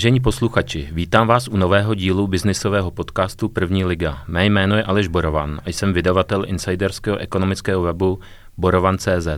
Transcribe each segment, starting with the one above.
Vážení posluchači, vítám vás u nového dílu biznisového podcastu První liga. Mé jméno je Aleš Borovan a jsem vydavatel insiderského ekonomického webu Borovan.cz.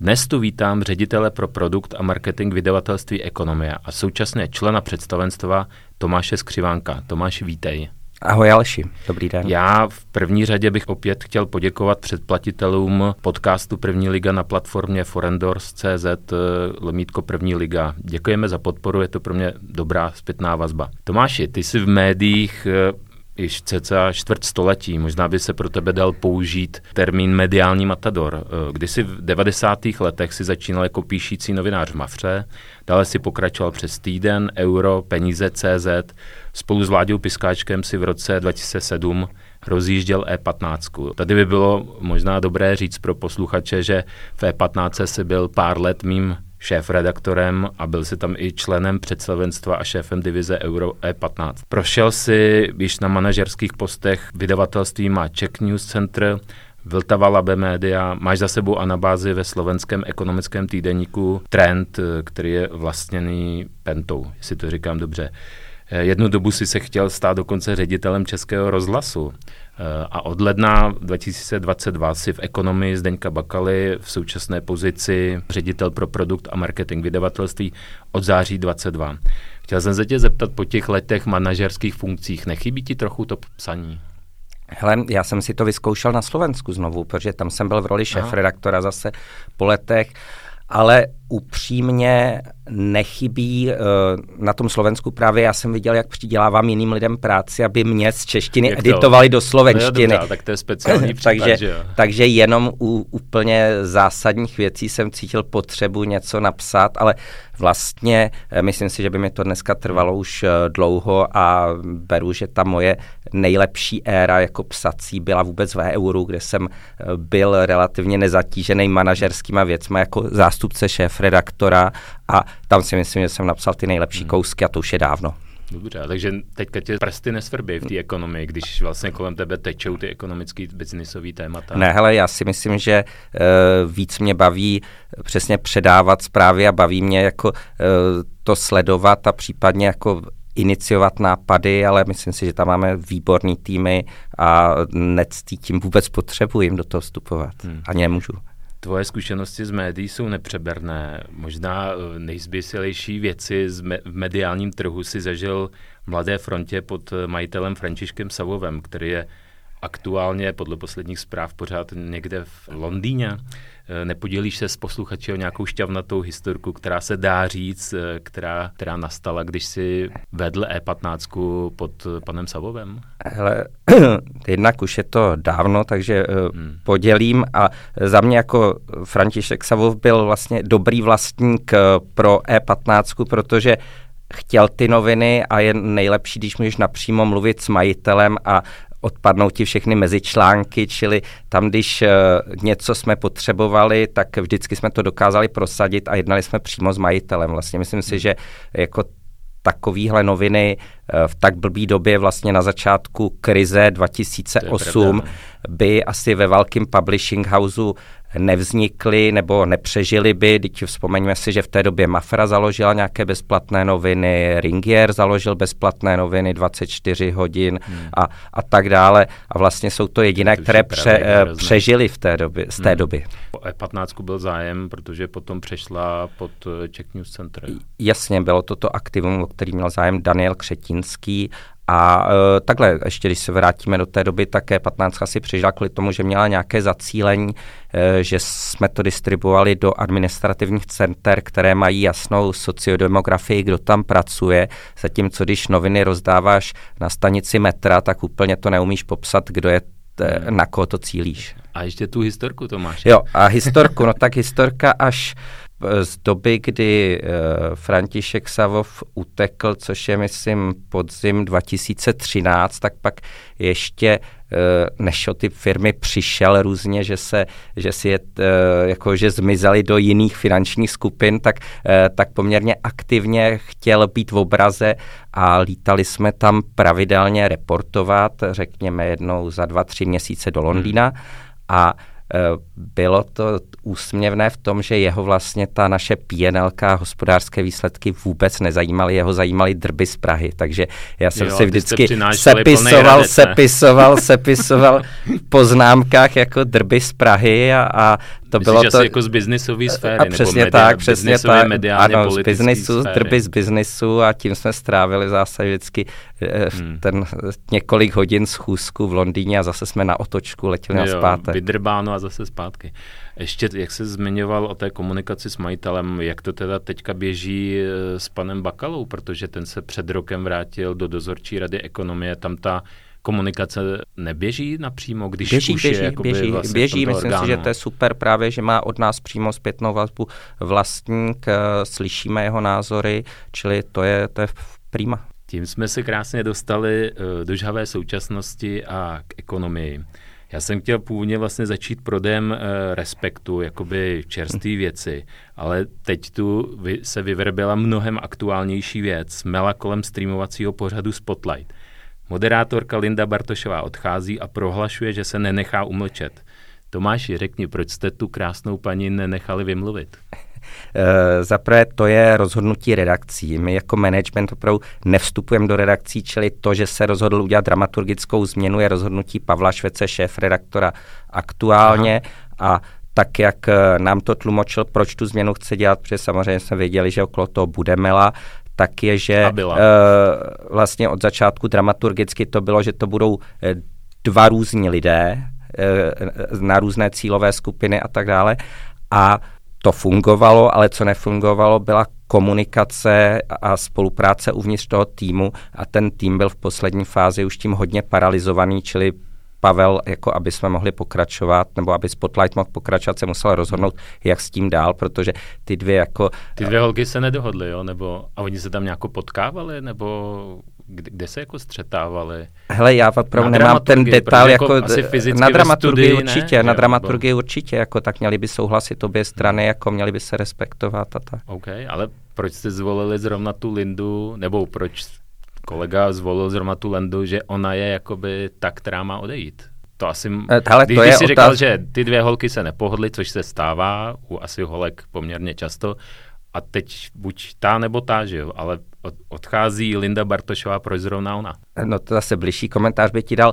Dnes tu vítám ředitele pro produkt a marketing vydavatelství Ekonomia a současně člena představenstva Tomáše Skřivánka. Tomáš, vítej. Ahoj Alši, dobrý den. Já v první řadě bych opět chtěl poděkovat předplatitelům podcastu První liga na platformě forendors.cz eh, lomítko První liga. Děkujeme za podporu, je to pro mě dobrá zpětná vazba. Tomáši, ty jsi v médiích eh, již cca čtvrt století. Možná by se pro tebe dal použít termín mediální matador. Eh, Když si v 90. letech si začínal jako píšící novinář v Mafře, dále si pokračoval přes Týden, Euro, Peníze CZ, spolu s Vláďou Piskáčkem si v roce 2007 rozjížděl E15. Tady by bylo možná dobré říct pro posluchače, že v E15 si byl pár let mým šéf-redaktorem a byl si tam i členem představenstva a šéfem divize Euro E15. Prošel si již na manažerských postech vydavatelství má Czech News Center, Vltava Labe Media, máš za sebou anabázi ve slovenském ekonomickém týdeníku Trend, který je vlastněný Pentou, jestli to říkám dobře. Jednu dobu si se chtěl stát dokonce ředitelem Českého rozhlasu. A od ledna 2022 si v ekonomii Zdeňka Bakaly v současné pozici ředitel pro produkt a marketing vydavatelství od září 22. Chtěl jsem se tě zeptat po těch letech manažerských funkcích, nechybí ti trochu to psaní? Hele, já jsem si to vyzkoušel na Slovensku znovu, protože tam jsem byl v roli šéf-redaktora zase po letech, ale upřímně nechybí uh, na tom Slovensku právě, já jsem viděl, jak přidělávám jiným lidem práci, aby mě z češtiny jak editovali to? do slovenštiny. No, tak to je speciální případ, takže, že jo? takže jenom u úplně zásadních věcí jsem cítil potřebu něco napsat, ale vlastně eh, myslím si, že by mi to dneska trvalo už eh, dlouho a beru, že ta moje nejlepší éra jako psací byla vůbec v euru, kde jsem byl relativně nezatížený manažerskýma věcmi jako zástupce šéf redaktora a tam si myslím, že jsem napsal ty nejlepší hmm. kousky a to už je dávno. Dobře, takže teďka tě prsty nesvrbí v té ekonomii, když vlastně kolem tebe tečou ty ekonomické biznisové témata. Ne, hele, já si myslím, že uh, víc mě baví přesně předávat zprávy a baví mě jako uh, to sledovat a případně jako iniciovat nápady, ale myslím si, že tam máme výborný týmy a necítím vůbec potřebu jim do toho vstupovat. Hmm. A nemůžu. Tvoje zkušenosti z médií jsou nepřeberné. Možná eh, nejzběsilejší věci v mediálním trhu si zažil v Mladé frontě pod eh, majitelem Františkem Savovem, který je aktuálně podle posledních zpráv pořád někde v Londýně. Eh, nepodělíš se s posluchači o nějakou šťavnatou historku, která se dá říct, eh, která, která nastala, když si vedl E15 pod panem Savovem? Hele, jednak už je to dávno, takže hmm. podělím a za mě jako František Savov byl vlastně dobrý vlastník pro E15, protože chtěl ty noviny a je nejlepší, když můžeš napřímo mluvit s majitelem a odpadnou ti všechny mezičlánky, čili tam, když uh, něco jsme potřebovali, tak vždycky jsme to dokázali prosadit a jednali jsme přímo s majitelem. Vlastně myslím si, že jako takovýhle noviny v tak blbý době vlastně na začátku krize 2008 by asi ve velkém publishing houseu nevznikly nebo nepřežili by. Teď vzpomeňme si, že v té době Mafra založila nějaké bezplatné noviny, Ringier založil bezplatné noviny 24 hodin hmm. a, a tak dále. A vlastně jsou to jediné, to které pře, přežili v té době, z té hmm. doby. Po E15 byl zájem, protože potom přešla pod eh, Czech News Center. Jasně, bylo to to aktivum, o který měl zájem Daniel Křetinský a e, takhle, ještě když se vrátíme do té doby, také 15 si přežila kvůli tomu, že měla nějaké zacílení, e, že jsme to distribuovali do administrativních center, které mají jasnou sociodemografii, kdo tam pracuje, zatímco když noviny rozdáváš na stanici metra, tak úplně to neumíš popsat, kdo je t, na koho to cílíš. A ještě tu historku to máš. Jo, a historku, no tak historka až z doby, kdy uh, František Savov utekl, což je, myslím, podzim 2013, tak pak ještě uh, než o ty firmy přišel různě, že se, že si je, uh, jako, že zmizeli do jiných finančních skupin, tak, tak poměrně aktivně chtěl být v obraze a lítali jsme tam pravidelně reportovat, řekněme jednou za dva, tři měsíce do Londýna hmm. a bylo to úsměvné v tom, že jeho vlastně ta naše PNLK hospodářské výsledky vůbec nezajímaly, jeho zajímaly drby z Prahy, takže já jsem jo, si vždycky sepisoval, sepisoval, sepisoval v poznámkách jako drby z Prahy a, a to Myslíš, bylo to... jako z biznisové sféry, a přesně nebo tak, přesně tak, ano, z biznisu, z drby z biznisu a tím jsme strávili zase vždycky eh, hmm. ten několik hodin schůzku v Londýně a zase jsme na otočku letěli na zpátek. Vydrbáno a zase zpátky. Ještě, jak se zmiňoval o té komunikaci s majitelem, jak to teda teďka běží eh, s panem Bakalou, protože ten se před rokem vrátil do dozorčí rady ekonomie, tam ta komunikace neběží napřímo, když běží, už běží, je běží, vlastně běží. myslím orgánu. si, že to je super právě, že má od nás přímo zpětnou vazbu vlastník, eh, slyšíme jeho názory, čili to je, to je prima. Tím jsme se krásně dostali eh, do žhavé současnosti a k ekonomii. Já jsem chtěl původně vlastně začít prodejem e, respektu, jakoby čerstvé věci, ale teď tu vy, se vyvrbila mnohem aktuálnější věc, mela kolem streamovacího pořadu Spotlight. Moderátorka Linda Bartošová odchází a prohlašuje, že se nenechá umlčet. Tomáši, řekni, proč jste tu krásnou paní nenechali vymluvit? E, Zaprvé to je rozhodnutí redakcí. My jako management opravdu nevstupujeme do redakcí, čili to, že se rozhodl udělat dramaturgickou změnu, je rozhodnutí Pavla Švece, šéf redaktora aktuálně Aha. a tak, jak eh, nám to tlumočil, proč tu změnu chce dělat, protože samozřejmě jsme věděli, že okolo toho bude Mela, tak je, že uh, vlastně od začátku dramaturgicky to bylo, že to budou dva různí lidé uh, na různé cílové skupiny a tak dále. A to fungovalo, ale co nefungovalo, byla komunikace a spolupráce uvnitř toho týmu a ten tým byl v poslední fázi už tím hodně paralizovaný, čili Pavel, jako aby jsme mohli pokračovat, nebo aby Spotlight mohl pokračovat, se musel rozhodnout, jak s tím dál, protože ty dvě jako... Ty dvě holky se nedohodly, jo? Nebo, a oni se tam nějak potkávali, nebo kde, kde se jako střetávali? Hele, já opravdu nemám ten detail, jako, jako na dramaturgii určitě, ne? na dramaturgii určitě, jako tak měli by souhlasit obě strany, jako měli by se respektovat a tak. OK, ale proč jste zvolili zrovna tu Lindu, nebo proč kolega zvolil zrovna tu Lindu, že ona je jakoby ta, která má odejít? To asi, eh, Hele, když to je si otáz... říkal, že ty dvě holky se nepohodly, což se stává u asi holek poměrně často, a teď buď ta nebo ta, že jo, ale odchází Linda Bartošová, proč zrovna ona? No to zase blížší komentář by ti dal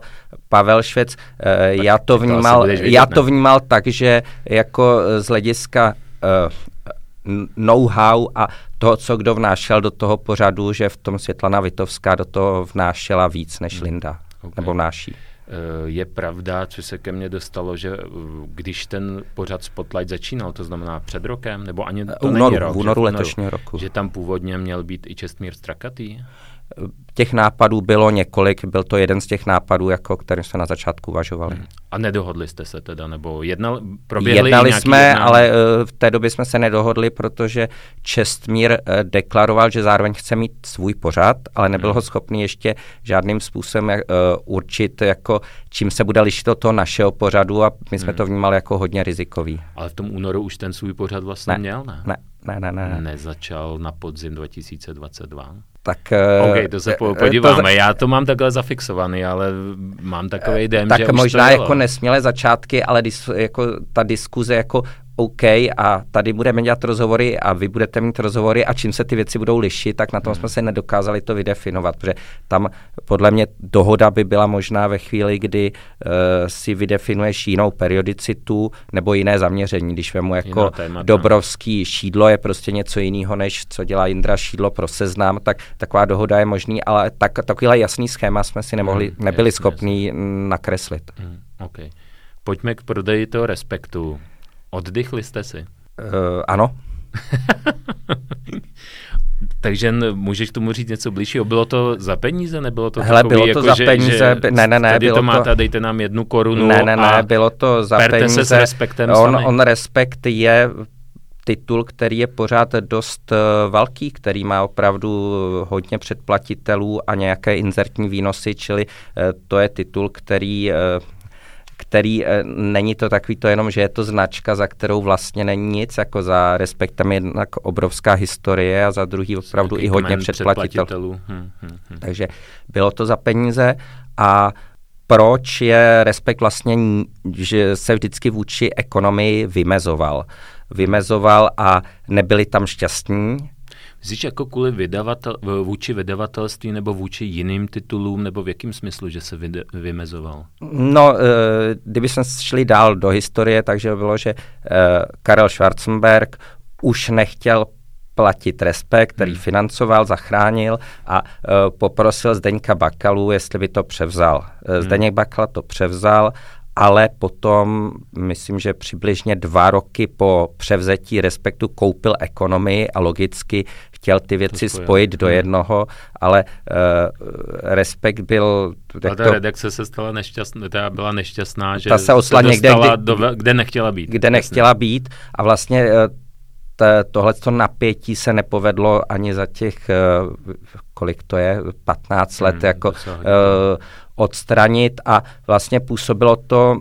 Pavel Švec. Eh, já to, vnímal, to vědět, já to vnímal tak, že jako z hlediska uh, know-how a toho, co kdo vnášel do toho pořadu, že v tom Světlana Vitovská do toho vnášela víc než hmm. Linda, okay. nebo vnáší. Eh, je pravda, co se ke mně dostalo, že eh, když ten pořad Spotlight začínal, to znamená před rokem, nebo ani to únoru, není rok, v únoru letošního roku. Že tam původně měl být i Čestmír Strakatý? Těch nápadů bylo několik, byl to jeden z těch nápadů, jako který jsme na začátku uvažovali. Hmm. A nedohodli jste se teda, nebo jednal, proběhli Jednali jsme, jednání? ale uh, v té době jsme se nedohodli, protože Čestmír uh, deklaroval, že zároveň chce mít svůj pořad, ale nebyl hmm. ho schopný ještě žádným způsobem uh, určit, jako čím se bude lišit od toho našeho pořadu a my jsme hmm. to vnímali jako hodně rizikový. Ale v tom únoru už ten svůj pořad vlastně ne, měl, ne? Ne, ne, ne, ne. Nezačal na podzim 2022? Tak, eh, OK, to se eh, podíváme. To, Já to mám takhle zafixovaný, ale mám takový den, tak že možná už to jako nesmělé začátky, ale dis, jako ta diskuze jako OK a tady budeme dělat rozhovory a vy budete mít rozhovory a čím se ty věci budou lišit, tak na tom hmm. jsme se nedokázali to vydefinovat, protože tam podle mě dohoda by byla možná ve chvíli, kdy uh, si vydefinuješ jinou periodicitu nebo jiné zaměření. Když vemu jako Dobrovský šídlo je prostě něco jiného, než co dělá Indra šídlo pro seznam, tak taková dohoda je možný, ale tak, takovýhle jasný schéma jsme si nemohli, hmm, nebyli jasný, schopní jasný. nakreslit. Hmm, okay. Pojďme k prodeji toho respektu. Oddychli jste si? Uh, ano. Takže můžeš tomu říct něco blížšího. Bylo to za peníze, nebylo to Hele, takový, bylo to jako, za že, peníze, že ne, ne, ne. Bylo to máte to... dejte nám jednu korunu Ne, ne, ne, bylo to za peníze. se s respektem on, sami. on respekt je titul, který je pořád dost uh, velký, který má opravdu hodně předplatitelů a nějaké inzertní výnosy, čili uh, to je titul, který který e, není to takový to jenom, že je to značka, za kterou vlastně není nic, jako za respektem jednak obrovská historie a za druhý opravdu i hodně předplatitelů. Hmm, hmm, hmm. Takže bylo to za peníze a proč je Respekt vlastně, že se vždycky vůči ekonomii vymezoval. Vymezoval a nebyli tam šťastní, Myslíš jako kvůli vydavatel, vůči vydavatelství nebo vůči jiným titulům, nebo v jakém smyslu, že se vyde, vymezoval? No, e, kdyby jsme šli dál do historie, takže bylo, že e, Karel Schwarzenberg už nechtěl platit Respekt, který hmm. financoval, zachránil a e, poprosil Zdeňka Bakalu, jestli by to převzal. Hmm. Zdeněk Bakala to převzal ale potom, myslím, že přibližně dva roky po převzetí Respektu koupil ekonomii a logicky chtěl ty věci spojit do hmm. jednoho, ale uh, Respekt byl... Ale ta to, redakce se stala nešťastná, ta byla nešťastná, že ta se, se někde, kde, do, kde nechtěla být. Kde nechtěla být a vlastně uh, tohle napětí se nepovedlo ani za těch, uh, kolik to je, 15 let, hmm, jako uh, odstranit a vlastně působilo to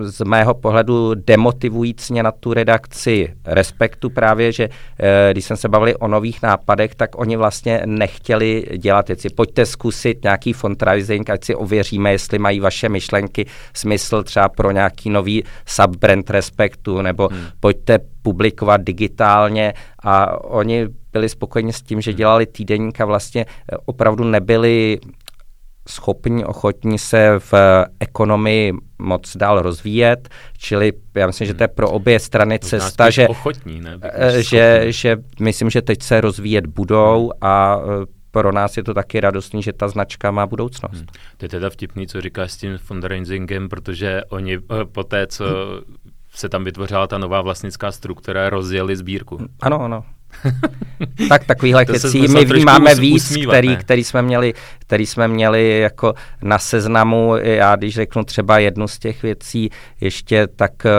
z mého pohledu demotivujícně na tu redakci respektu právě, že eh, když jsem se bavili o nových nápadech, tak oni vlastně nechtěli dělat věci. Pojďte zkusit nějaký fundraising, ať si ověříme, jestli mají vaše myšlenky smysl třeba pro nějaký nový subbrand respektu, nebo hmm. pojďte publikovat digitálně a oni byli spokojeni s tím, že dělali týdenník a vlastně opravdu nebyli schopní, ochotní se v ekonomii moc dál rozvíjet, čili já myslím, že to je pro obě strany cesta, že, ochotní, ne? Eh, že, že myslím, že teď se rozvíjet budou a eh, pro nás je to taky radostný, že ta značka má budoucnost. Hmm. To je teda vtipný, co říkáš s tím fundraisingem, protože oni eh, po té, co hmm. se tam vytvořila ta nová vlastnická struktura, rozjeli sbírku. Ano, ano. tak takovýhle věcí my vnímáme víc, který, který, jsme měli, který jsme měli jako na seznamu. Já když řeknu třeba jednu z těch věcí ještě, tak eh,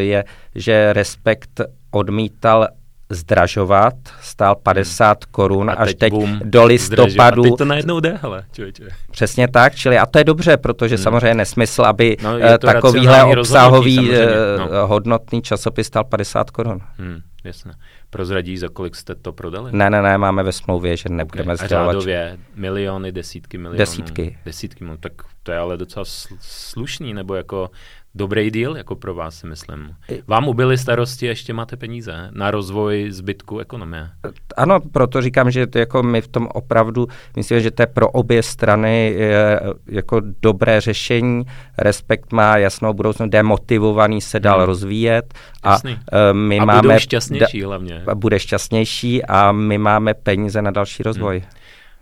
je, že Respekt odmítal zdražovat, stál 50 hmm. korun až teď, teď do listopadu. A teď to najednou jde, hele, člověče. Přesně tak, čili a to je dobře, protože hmm. samozřejmě nesmysl, aby no, uh, takovýhle obsahový uh, no. hodnotný časopis stál 50 korun. Hmm, jasně. Prozradí, za kolik jste to prodali? Ne, ne, ne, máme ve smlouvě, že nebudeme okay. sdělovat. Řádově miliony, desítky milionů? Desítky. Desítky, no, tak to je ale docela slušný, nebo jako dobrý díl jako pro vás, si myslím. Vám ubyly starosti, ještě máte peníze na rozvoj zbytku ekonomie. Ano, proto říkám, že to jako my v tom opravdu myslím, že to je pro obě strany je jako dobré řešení. Respekt má jasnou budoucnost, demotivovaný se dál hmm. rozvíjet. A, uh, my a máme, budou šťastnější hlavně. Bude šťastnější a my máme peníze na další rozvoj. Hmm.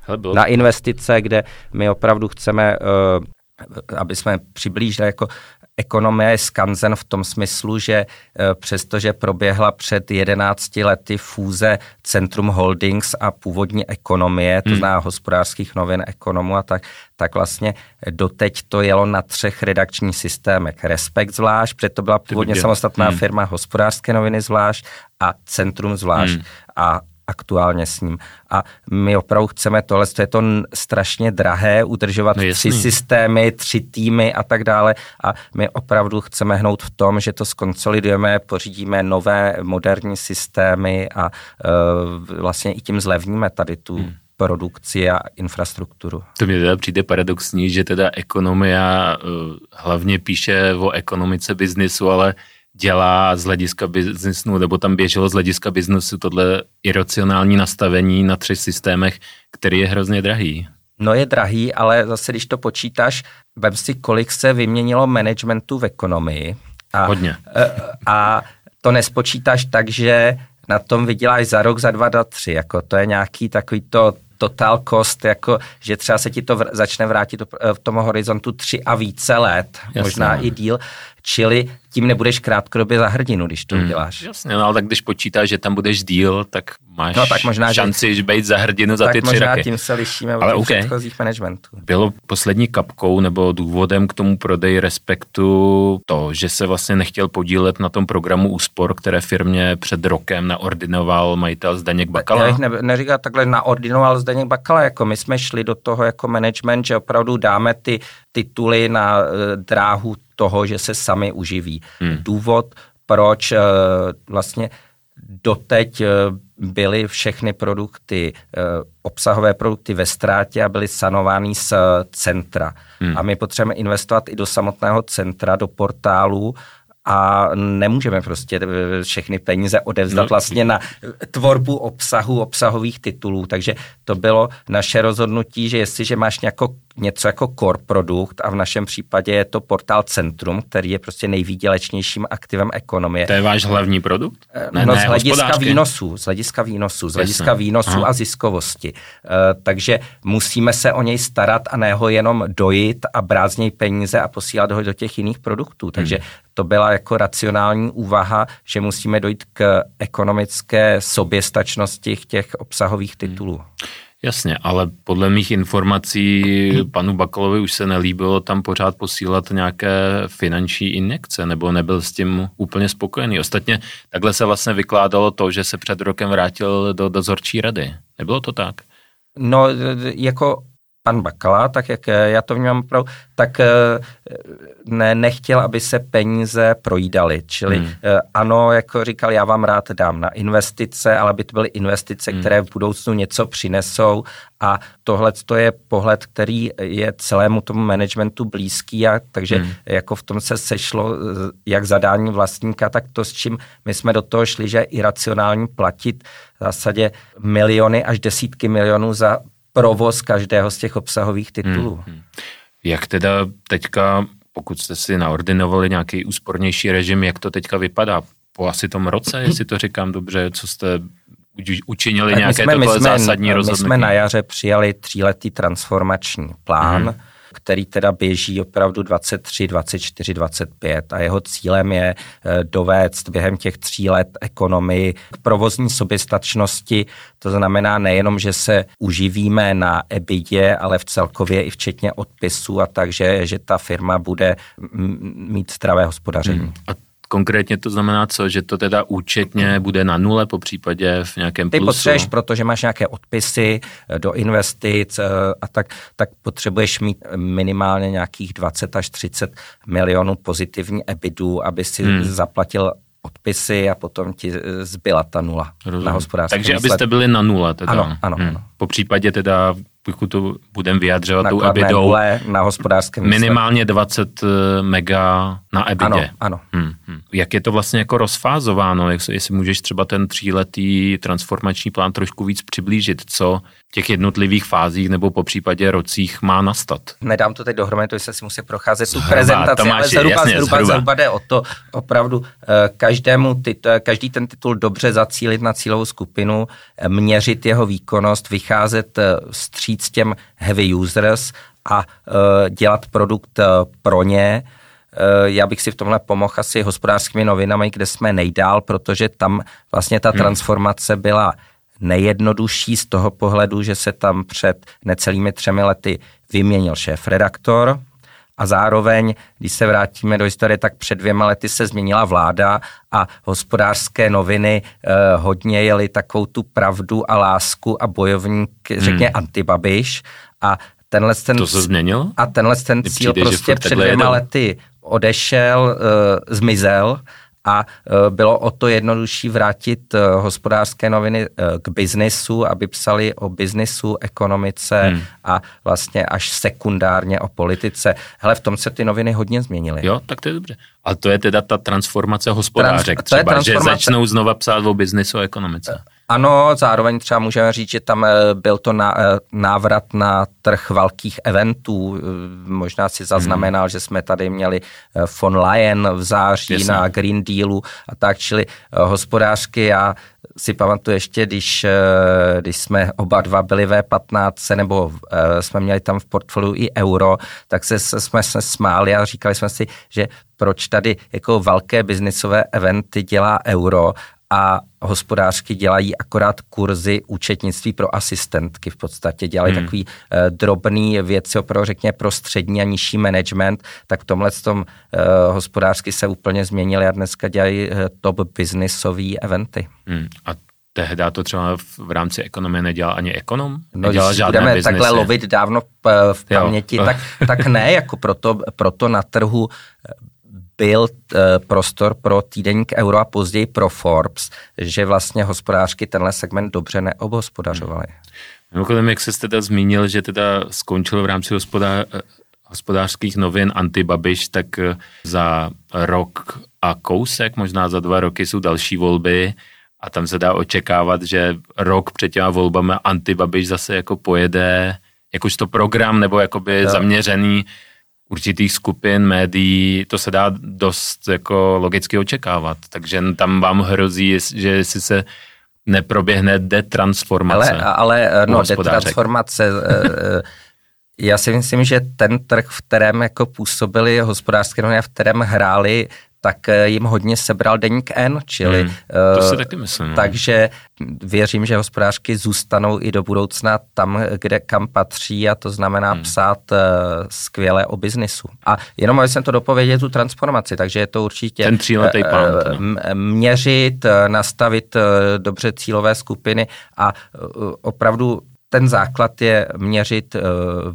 Hele, bylo... Na investice, kde my opravdu chceme uh, aby jsme přiblížili jako ekonomie je skanzen v tom smyslu, že eh, přestože proběhla před 11 lety fúze Centrum Holdings a původní ekonomie, to hmm. zná hospodářských novin, ekonomů a tak, tak vlastně doteď to jelo na třech redakčních systémech. Respekt zvlášť, protože to byla původně samostatná hmm. firma, hospodářské noviny zvlášť a Centrum zvlášť. Hmm. A aktuálně s ním. A my opravdu chceme tohle, to je to strašně drahé, udržovat no tři systémy, tři týmy a tak dále. A my opravdu chceme hnout v tom, že to skonsolidujeme, pořídíme nové moderní systémy a uh, vlastně i tím zlevníme tady tu hmm produkci a infrastrukturu. To mi teda přijde paradoxní, že teda ekonomia uh, hlavně píše o ekonomice biznisu, ale dělá z hlediska biznesu, nebo tam běželo z hlediska biznesu tohle iracionální nastavení na třech systémech, který je hrozně drahý. No je drahý, ale zase když to počítáš, vem si, kolik se vyměnilo managementu v ekonomii. A, Hodně. A to nespočítáš tak, že na tom vyděláš za rok, za dva, za tři. Jako to je nějaký takový to total cost, jako že třeba se ti to vr- začne vrátit v tom horizontu tři a více let, Jasně. možná i díl, čili tím nebudeš krátkodobě za hrdinu, když to hmm. uděláš. Jasně, no ale tak když počítáš, že tam budeš díl, tak máš no, tak možná, šanci že, být za hrdinu za ty tři možná roky. tím se lišíme ale od okay. předchozích managementů. Bylo poslední kapkou nebo důvodem k tomu prodeji respektu to, že se vlastně nechtěl podílet na tom programu úspor, které firmě před rokem naordinoval majitel Zdeněk Bakala? Já bych ne, neříkal takhle naordinoval Zdeněk Bakala, jako my jsme šli do toho jako management, že opravdu dáme ty tituly na uh, dráhu toho, že se sami uživí. Hmm. Důvod, proč uh, vlastně doteď byly všechny produkty, obsahové produkty ve ztrátě a byly sanovány z centra. Hmm. A my potřebujeme investovat i do samotného centra, do portálu a nemůžeme prostě všechny peníze odevzdat no. vlastně na tvorbu obsahu, obsahových titulů. Takže to bylo naše rozhodnutí, že jestliže máš nějako, něco jako core produkt a v našem případě je to portál Centrum, který je prostě nejvýdělečnějším aktivem ekonomie. To je váš hlavní produkt? Eh, ne, no ne, z hlediska výnosů, z hlediska výnosů, z hlediska výnosů a ziskovosti. Uh, takže musíme se o něj starat a ne ho jenom dojít a brát z něj peníze a posílat ho do těch jiných produktů. Takže hmm to byla jako racionální úvaha, že musíme dojít k ekonomické soběstačnosti těch obsahových titulů. Jasně, ale podle mých informací panu Bakalovi už se nelíbilo tam pořád posílat nějaké finanční injekce, nebo nebyl s tím úplně spokojený. Ostatně takhle se vlastně vykládalo to, že se před rokem vrátil do dozorčí rady. Nebylo to tak? No, jako pan Bakala, tak jak já to vnímám opravdu, tak eh, ne, nechtěl, aby se peníze projídaly. Čili hmm. Eh, ano, jako říkal, já vám rád dám na investice, ale aby to byly investice, hmm. které v budoucnu něco přinesou a tohle to je pohled, který je celému tomu managementu blízký a takže hmm. jako v tom se sešlo eh, jak zadání vlastníka, tak to, s čím my jsme do toho šli, že je iracionální platit v zásadě miliony až desítky milionů za provoz každého z těch obsahových titulů. Hmm. Jak teda teďka, pokud jste si naordinovali nějaký úspornější režim, jak to teďka vypadá? Po asi tom roce, jestli to říkám dobře, co jste učinili tak nějaké jsme, my jsme, zásadní rozhodnutí? My jsme na jaře přijali tříletý transformační plán, hmm který teda běží opravdu 23, 24, 25 a jeho cílem je eh, dovést během těch tří let ekonomii k provozní soběstačnosti. To znamená nejenom, že se uživíme na EBIDě, ale v celkově i včetně odpisů a takže, že ta firma bude mít zdravé hospodaření. Hmm. A konkrétně to znamená co? Že to teda účetně bude na nule, po případě v nějakém Ty plusu? potřebuješ, protože máš nějaké odpisy eh, do investic eh, a tak, tak potřebuješ mít minimálně nějakých 20 až 30 milionů pozitivní EBITů, aby si hmm. zaplatil odpisy a potom ti eh, zbyla ta nula Rozumím. na hospodářství. Takže výsled. abyste byli na nule teda. Ano, ano, hmm. ano. Po případě teda pokud to budeme vyjadřovat tou EBITou, na hospodářském minimálně 20 eh, mega na EBITě. Ano, ano. Hmm. Jak je to vlastně jako rozfázováno, jestli můžeš třeba ten tříletý transformační plán trošku víc přiblížit, co v těch jednotlivých fázích nebo po případě rocích má nastat? Nedám to teď dohromady, to se musí procházet tu prezentaci, ale zhruba, jasně, zhruba, zhruba. zhruba jde o to opravdu eh, každému tit, každý ten titul dobře zacílit na cílovou skupinu, eh, měřit jeho výkonnost, vycházet stří vstříc těm heavy users a dělat produkt pro ně. Uh, já bych si v tomhle pomohl asi hospodářskými novinami, kde jsme nejdál, protože tam vlastně ta hmm. transformace byla nejjednodušší z toho pohledu, že se tam před necelými třemi lety vyměnil šéf-redaktor, a zároveň, když se vrátíme do historie, tak před dvěma lety se změnila vláda a hospodářské noviny eh, hodně jeli takovou tu pravdu a lásku a bojovník, hmm. řekně antibabiš a tenhle ten, to se změnil? A tenhle ten cíl přijde, prostě před dvěma lety odešel, uh, zmizel a e, bylo o to jednodušší vrátit e, hospodářské noviny k biznisu, aby psali o biznisu, ekonomice hmm. a vlastně až sekundárně o politice. Hele, v tom se ty noviny hodně změnily. Jo, tak to je dobře. A to je teda ta transformace hospodářek Trans, třeba, transformace... že začnou znova psát o biznisu a ekonomice. Ano, zároveň třeba můžeme říct, že tam eh, byl to eh, návrat na trh velkých eventů. Eh, možná si zaznamenal, hmm. že jsme tady měli von Leyen v září Jasně. na Green Dealu a tak, čili hospodářky já si pamatuju ještě, když, když jsme oba dva byli ve 15 nebo jsme měli tam v portfoliu i euro, tak se, jsme se smáli a říkali jsme si, že proč tady jako velké biznisové eventy dělá euro a hospodářky dělají akorát kurzy účetnictví pro asistentky v podstatě. Dělají hmm. takový uh, drobný věci opravdu řekně pro střední a nižší management, tak v tomhle tom uh, hospodářsky se úplně změnily a dneska dělají uh, top businessové eventy. Hmm. A tehdy to třeba v rámci ekonomie nedělal ani ekonom? No, když budeme biznesy. takhle lovit dávno v paměti, tak, tak ne, jako proto, proto na trhu byl uh, prostor pro týdenník Euro a později pro Forbes, že vlastně hospodářky tenhle segment dobře neobhospodařovaly. Mimochodem, jak se teda zmínil, že teda skončil v rámci hospodář, hospodářských novin Antibabiš, tak za rok a kousek, možná za dva roky jsou další volby a tam se dá očekávat, že rok před těma volbami Antibabiš zase jako pojede jakožto program nebo jakoby jo. zaměřený určitých skupin médií, to se dá dost jako logicky očekávat. Takže tam vám hrozí, že jestli se neproběhne detransformace. Ale, ale no, detransformace, eh, eh, já si myslím, že ten trh, v kterém jako působili hospodářské noviny, v kterém hráli tak eh, jim hodně sebral deník N, čili... Hmm, to si taky myslím. No. Takže věřím, že hospodářky zůstanou i do budoucna tam, kde kam patří a to znamená hmm. psát uh, skvěle o biznisu. A jenom, aby jsem to dopověděl, tu transformaci, takže je to určitě... Ten tříletý uh, plán. Měřit, nastavit uh, dobře cílové skupiny a uh, opravdu ten základ je měřit uh,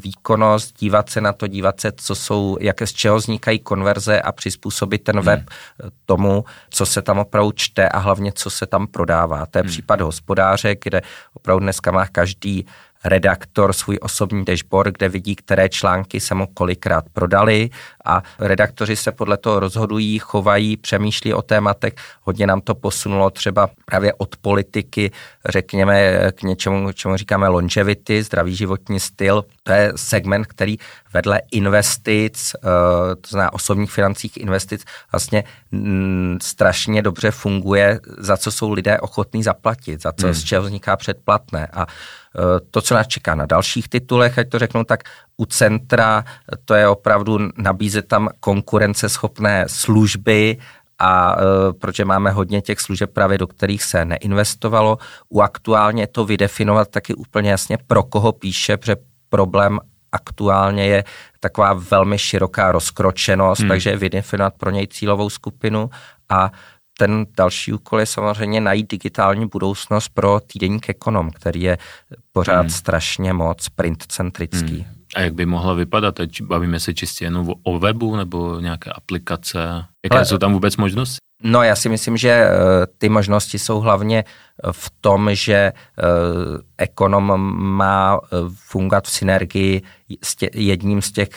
výkonnost, dívat se na to, dívat se, co jsou, jaké z čeho vznikají konverze a přizpůsobit ten web hmm. tomu, co se tam opravdu čte a hlavně, co se tam prodává. To je hmm. případ hospodáře, kde opravdu dneska má každý redaktor svůj osobní dashboard, kde vidí, které články se mu kolikrát prodali a redaktoři se podle toho rozhodují, chovají, přemýšlí o tématech. Hodně nám to posunulo třeba právě od politiky, řekněme, k něčemu, čemu říkáme longevity, zdravý životní styl. To je segment, který vedle investic, eh, to znamená osobních financích investic, vlastně mm, strašně dobře funguje, za co jsou lidé ochotní zaplatit, za co hmm. z čeho vzniká předplatné. A eh, to, co nás čeká na dalších titulech, ať to řeknu, tak u centra to je opravdu nabízet tam konkurenceschopné služby a e, protože máme hodně těch služeb právě, do kterých se neinvestovalo. U aktuálně to vydefinovat taky úplně jasně, pro koho píše, protože problém aktuálně je taková velmi široká rozkročenost, hmm. takže vydefinovat pro něj cílovou skupinu a ten další úkol je samozřejmě najít digitální budoucnost pro týdenník Ekonom, který je pořád hmm. strašně moc printcentrický. Hmm. A jak by mohla vypadat? Teď bavíme se čistě jenom o webu nebo nějaké aplikace? Jaké Ale, jsou tam vůbec možnosti? No já si myslím, že uh, ty možnosti jsou hlavně v tom, že ekonom má uh, fungovat v synergii s tě, jedním z těch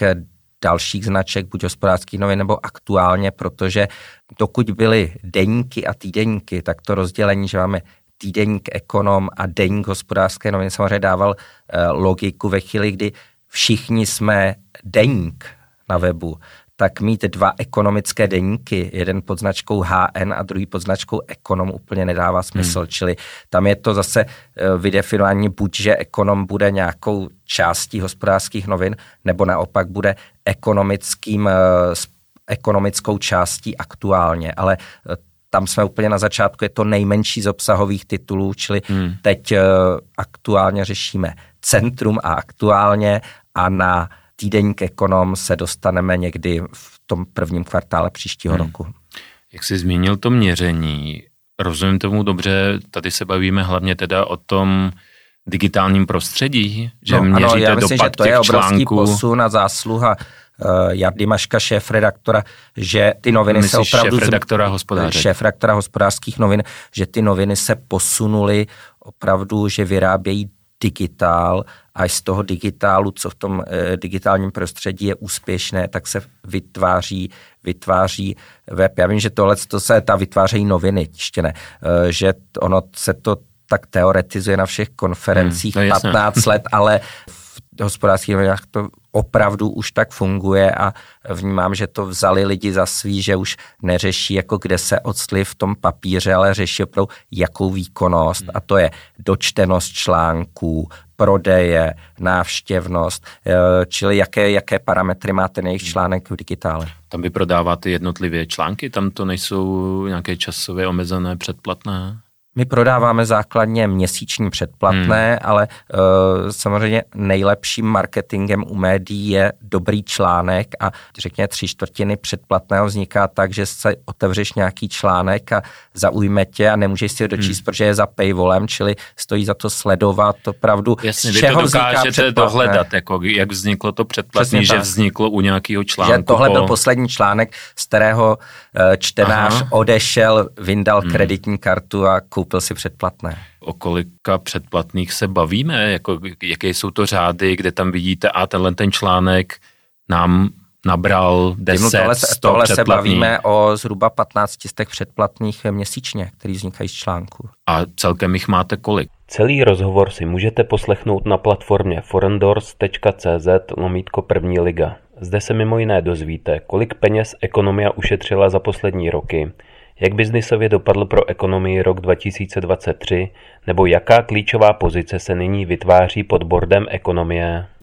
dalších značek, buď hospodářských novin nebo aktuálně, protože dokud byly deníky a týdeníky, tak to rozdělení, že máme týdeník ekonom a deník hospodářské noviny samozřejmě dával logiku ve chvíli, kdy všichni jsme deník na webu, tak mít dva ekonomické deníky, jeden pod značkou HN a druhý pod značkou ekonom úplně nedává smysl. Hmm. Čili tam je to zase eh, vydefinování buď, že ekonom bude nějakou částí hospodářských novin, nebo naopak bude ekonomickým, eh, ekonomickou částí aktuálně. Ale eh, tam jsme úplně na začátku, je to nejmenší z obsahových titulů, čili hmm. teď aktuálně řešíme centrum a aktuálně a na týdeník ekonom se dostaneme někdy v tom prvním kvartále příštího hmm. roku. Jak jsi zmínil to měření, rozumím tomu dobře, tady se bavíme hlavně teda o tom digitálním prostředí, že no, měříte ano, já myslím, dopad že to je obrovský článků. posun a zásluha uh, Jardy Maška, šéf redaktora, že ty noviny Myslíš se opravdu... šéf redaktora hospodářek. Šéf redaktora hospodářských novin, že ty noviny se posunuly opravdu, že vyrábějí digitál a z toho digitálu, co v tom e, digitálním prostředí je úspěšné, tak se vytváří, vytváří web. Já vím, že tohle to se ta vytvářejí noviny, ještě ne, e, že ono se to tak teoretizuje na všech konferencích hmm, no 15 let, ale v hospodářských novinách to opravdu už tak funguje a vnímám, že to vzali lidi za svý, že už neřeší, jako kde se odstli v tom papíře, ale řeší opravdu jakou výkonnost hmm. a to je dočtenost článků, prodeje, návštěvnost, eh, čili jaké, jaké parametry má ten jejich článek v digitále. Tam vy prodáváte jednotlivě články, tam to nejsou nějaké časově omezené předplatné? My prodáváme základně měsíční předplatné, hmm. ale uh, samozřejmě nejlepším marketingem u médií je dobrý článek a řekněme tři čtvrtiny předplatného vzniká tak, že se otevřeš nějaký článek a zaujme tě a nemůžeš si ho dočíst, hmm. protože je za paywallem, čili stojí za to sledovat opravdu, Jasně, z čeho vy to dokážete dohledat, jako jak vzniklo to předplatné, že vzniklo u nějakého článku. Že tohle po... byl poslední článek, z kterého uh, čtenář Aha. odešel, vyndal hmm. kreditní kartu a koupil si předplatné. O kolika předplatných se bavíme? Jako, jaké jsou to řády, kde tam vidíte a tenhle ten článek nám nabral 10, tohle, 100 tohle se bavíme o zhruba 15 těch předplatných měsíčně, který vznikají z článku. A celkem jich máte kolik? Celý rozhovor si můžete poslechnout na platformě forendors.cz lomítko první liga. Zde se mimo jiné dozvíte, kolik peněz ekonomia ušetřila za poslední roky, jak biznisově dopadl pro ekonomii rok 2023 nebo jaká klíčová pozice se nyní vytváří pod bordem ekonomie